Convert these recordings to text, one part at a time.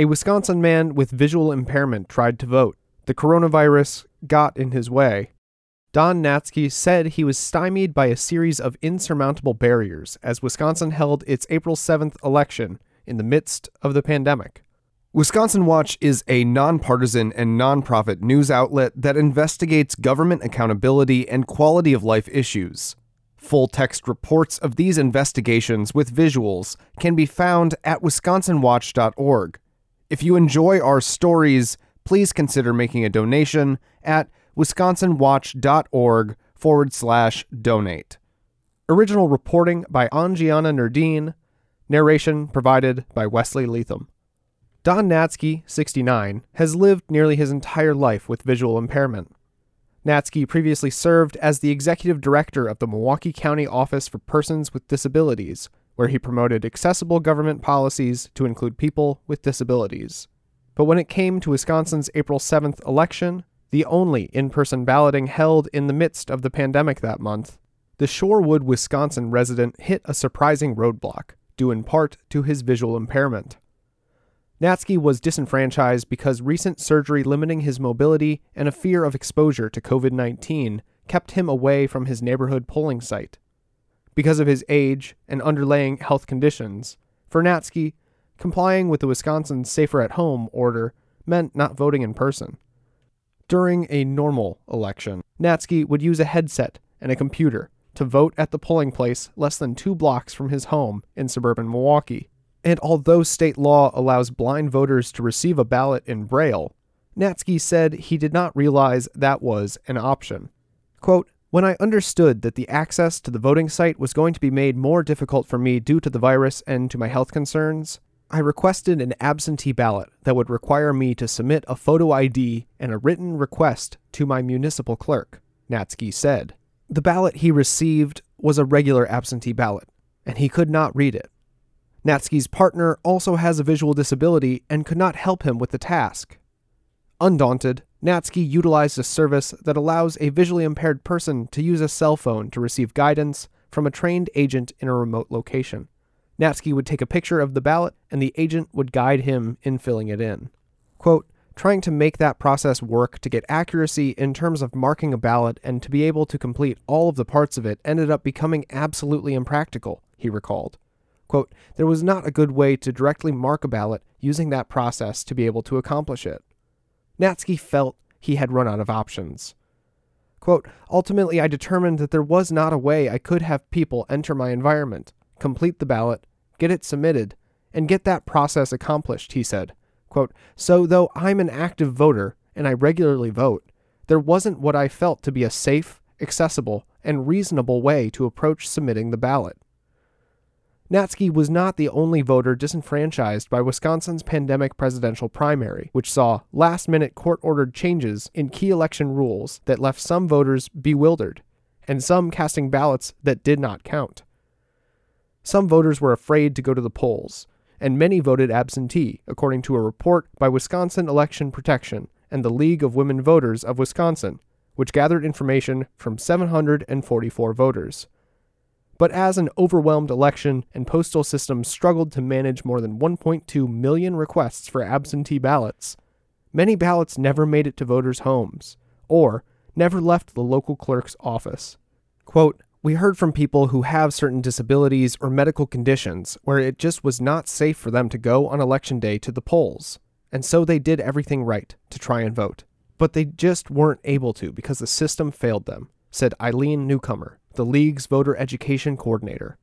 A Wisconsin man with visual impairment tried to vote. The coronavirus got in his way. Don Natzke said he was stymied by a series of insurmountable barriers as Wisconsin held its April 7th election in the midst of the pandemic. Wisconsin Watch is a nonpartisan and nonprofit news outlet that investigates government accountability and quality of life issues. Full text reports of these investigations with visuals can be found at wisconsinwatch.org. If you enjoy our stories, please consider making a donation at wisconsinwatch.org forward slash donate. Original reporting by Angiana Nerdine. Narration provided by Wesley Leatham. Don Natzke, 69, has lived nearly his entire life with visual impairment. Natzke previously served as the executive director of the Milwaukee County Office for Persons with Disabilities, where he promoted accessible government policies to include people with disabilities. But when it came to Wisconsin's April 7th election, the only in person balloting held in the midst of the pandemic that month, the Shorewood, Wisconsin resident hit a surprising roadblock, due in part to his visual impairment. Natzke was disenfranchised because recent surgery limiting his mobility and a fear of exposure to COVID 19 kept him away from his neighborhood polling site. Because of his age and underlying health conditions, for Natzke, complying with the Wisconsin Safer at Home order meant not voting in person. During a normal election, Natzke would use a headset and a computer to vote at the polling place less than two blocks from his home in suburban Milwaukee. And although state law allows blind voters to receive a ballot in Braille, Natzke said he did not realize that was an option. Quote, when I understood that the access to the voting site was going to be made more difficult for me due to the virus and to my health concerns, I requested an absentee ballot that would require me to submit a photo ID and a written request to my municipal clerk, Natzke said. The ballot he received was a regular absentee ballot, and he could not read it. Natzke's partner also has a visual disability and could not help him with the task. Undaunted, Natzke utilized a service that allows a visually impaired person to use a cell phone to receive guidance from a trained agent in a remote location. Natzke would take a picture of the ballot, and the agent would guide him in filling it in. Quote, trying to make that process work to get accuracy in terms of marking a ballot and to be able to complete all of the parts of it ended up becoming absolutely impractical, he recalled. Quote, there was not a good way to directly mark a ballot using that process to be able to accomplish it. Natzke felt he had run out of options. Quote, ultimately, I determined that there was not a way I could have people enter my environment, complete the ballot, get it submitted, and get that process accomplished, he said. Quote, so though I'm an active voter and I regularly vote, there wasn't what I felt to be a safe, accessible, and reasonable way to approach submitting the ballot. Natzke was not the only voter disenfranchised by Wisconsin's pandemic presidential primary, which saw last minute court ordered changes in key election rules that left some voters bewildered, and some casting ballots that did not count. Some voters were afraid to go to the polls, and many voted absentee, according to a report by Wisconsin Election Protection and the League of Women Voters of Wisconsin, which gathered information from 744 voters. But as an overwhelmed election and postal system struggled to manage more than 1.2 million requests for absentee ballots, many ballots never made it to voters' homes or never left the local clerk's office. Quote, we heard from people who have certain disabilities or medical conditions where it just was not safe for them to go on election day to the polls, and so they did everything right to try and vote. But they just weren't able to because the system failed them, said Eileen Newcomer, the league's voter education coordinator.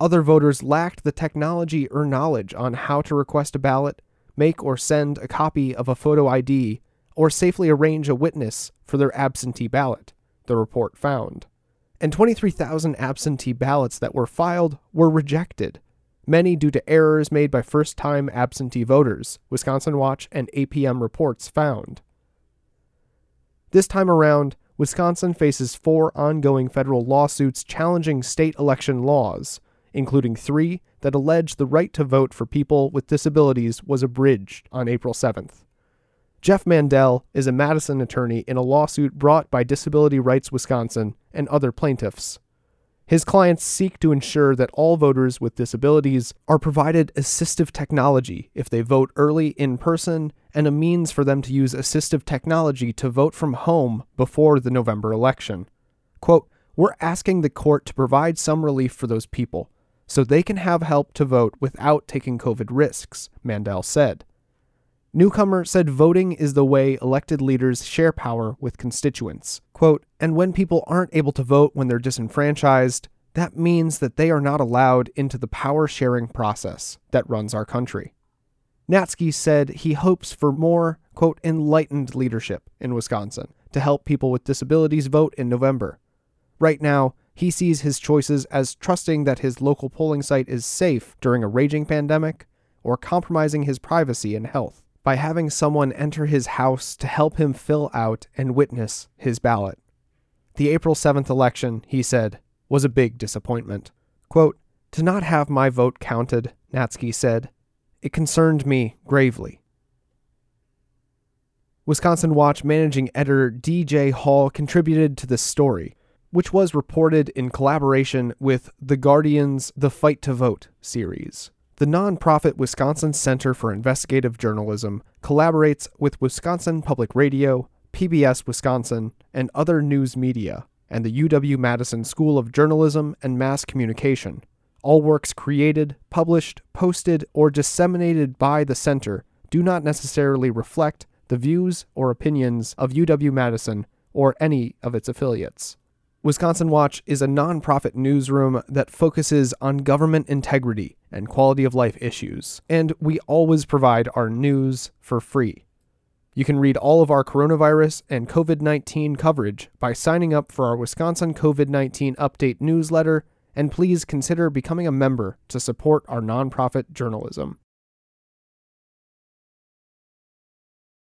Other voters lacked the technology or knowledge on how to request a ballot, make or send a copy of a photo ID, or safely arrange a witness for their absentee ballot, the report found and 23,000 absentee ballots that were filed were rejected, many due to errors made by first time absentee voters, Wisconsin Watch and APM reports found. This time around, Wisconsin faces four ongoing federal lawsuits challenging state election laws, including three that allege the right to vote for people with disabilities was abridged on April 7th. Jeff Mandel is a Madison attorney in a lawsuit brought by Disability Rights Wisconsin and other plaintiffs. His clients seek to ensure that all voters with disabilities are provided assistive technology if they vote early in person and a means for them to use assistive technology to vote from home before the November election. Quote, We're asking the court to provide some relief for those people so they can have help to vote without taking COVID risks, Mandel said. Newcomer said voting is the way elected leaders share power with constituents. Quote, and when people aren't able to vote when they're disenfranchised, that means that they are not allowed into the power sharing process that runs our country. Natzke said he hopes for more, quote, enlightened leadership in Wisconsin to help people with disabilities vote in November. Right now, he sees his choices as trusting that his local polling site is safe during a raging pandemic or compromising his privacy and health by having someone enter his house to help him fill out and witness his ballot. The April 7th election, he said, was a big disappointment. Quote, To not have my vote counted, Natzke said, it concerned me gravely. Wisconsin Watch managing editor Dee J. Hall contributed to this story, which was reported in collaboration with The Guardian's The Fight to Vote series. The nonprofit Wisconsin Center for Investigative Journalism collaborates with Wisconsin Public Radio, PBS Wisconsin, and other news media, and the UW Madison School of Journalism and Mass Communication. All works created, published, posted, or disseminated by the center do not necessarily reflect the views or opinions of UW Madison or any of its affiliates. Wisconsin Watch is a nonprofit newsroom that focuses on government integrity and quality of life issues, and we always provide our news for free. You can read all of our coronavirus and COVID 19 coverage by signing up for our Wisconsin COVID 19 update newsletter, and please consider becoming a member to support our nonprofit journalism.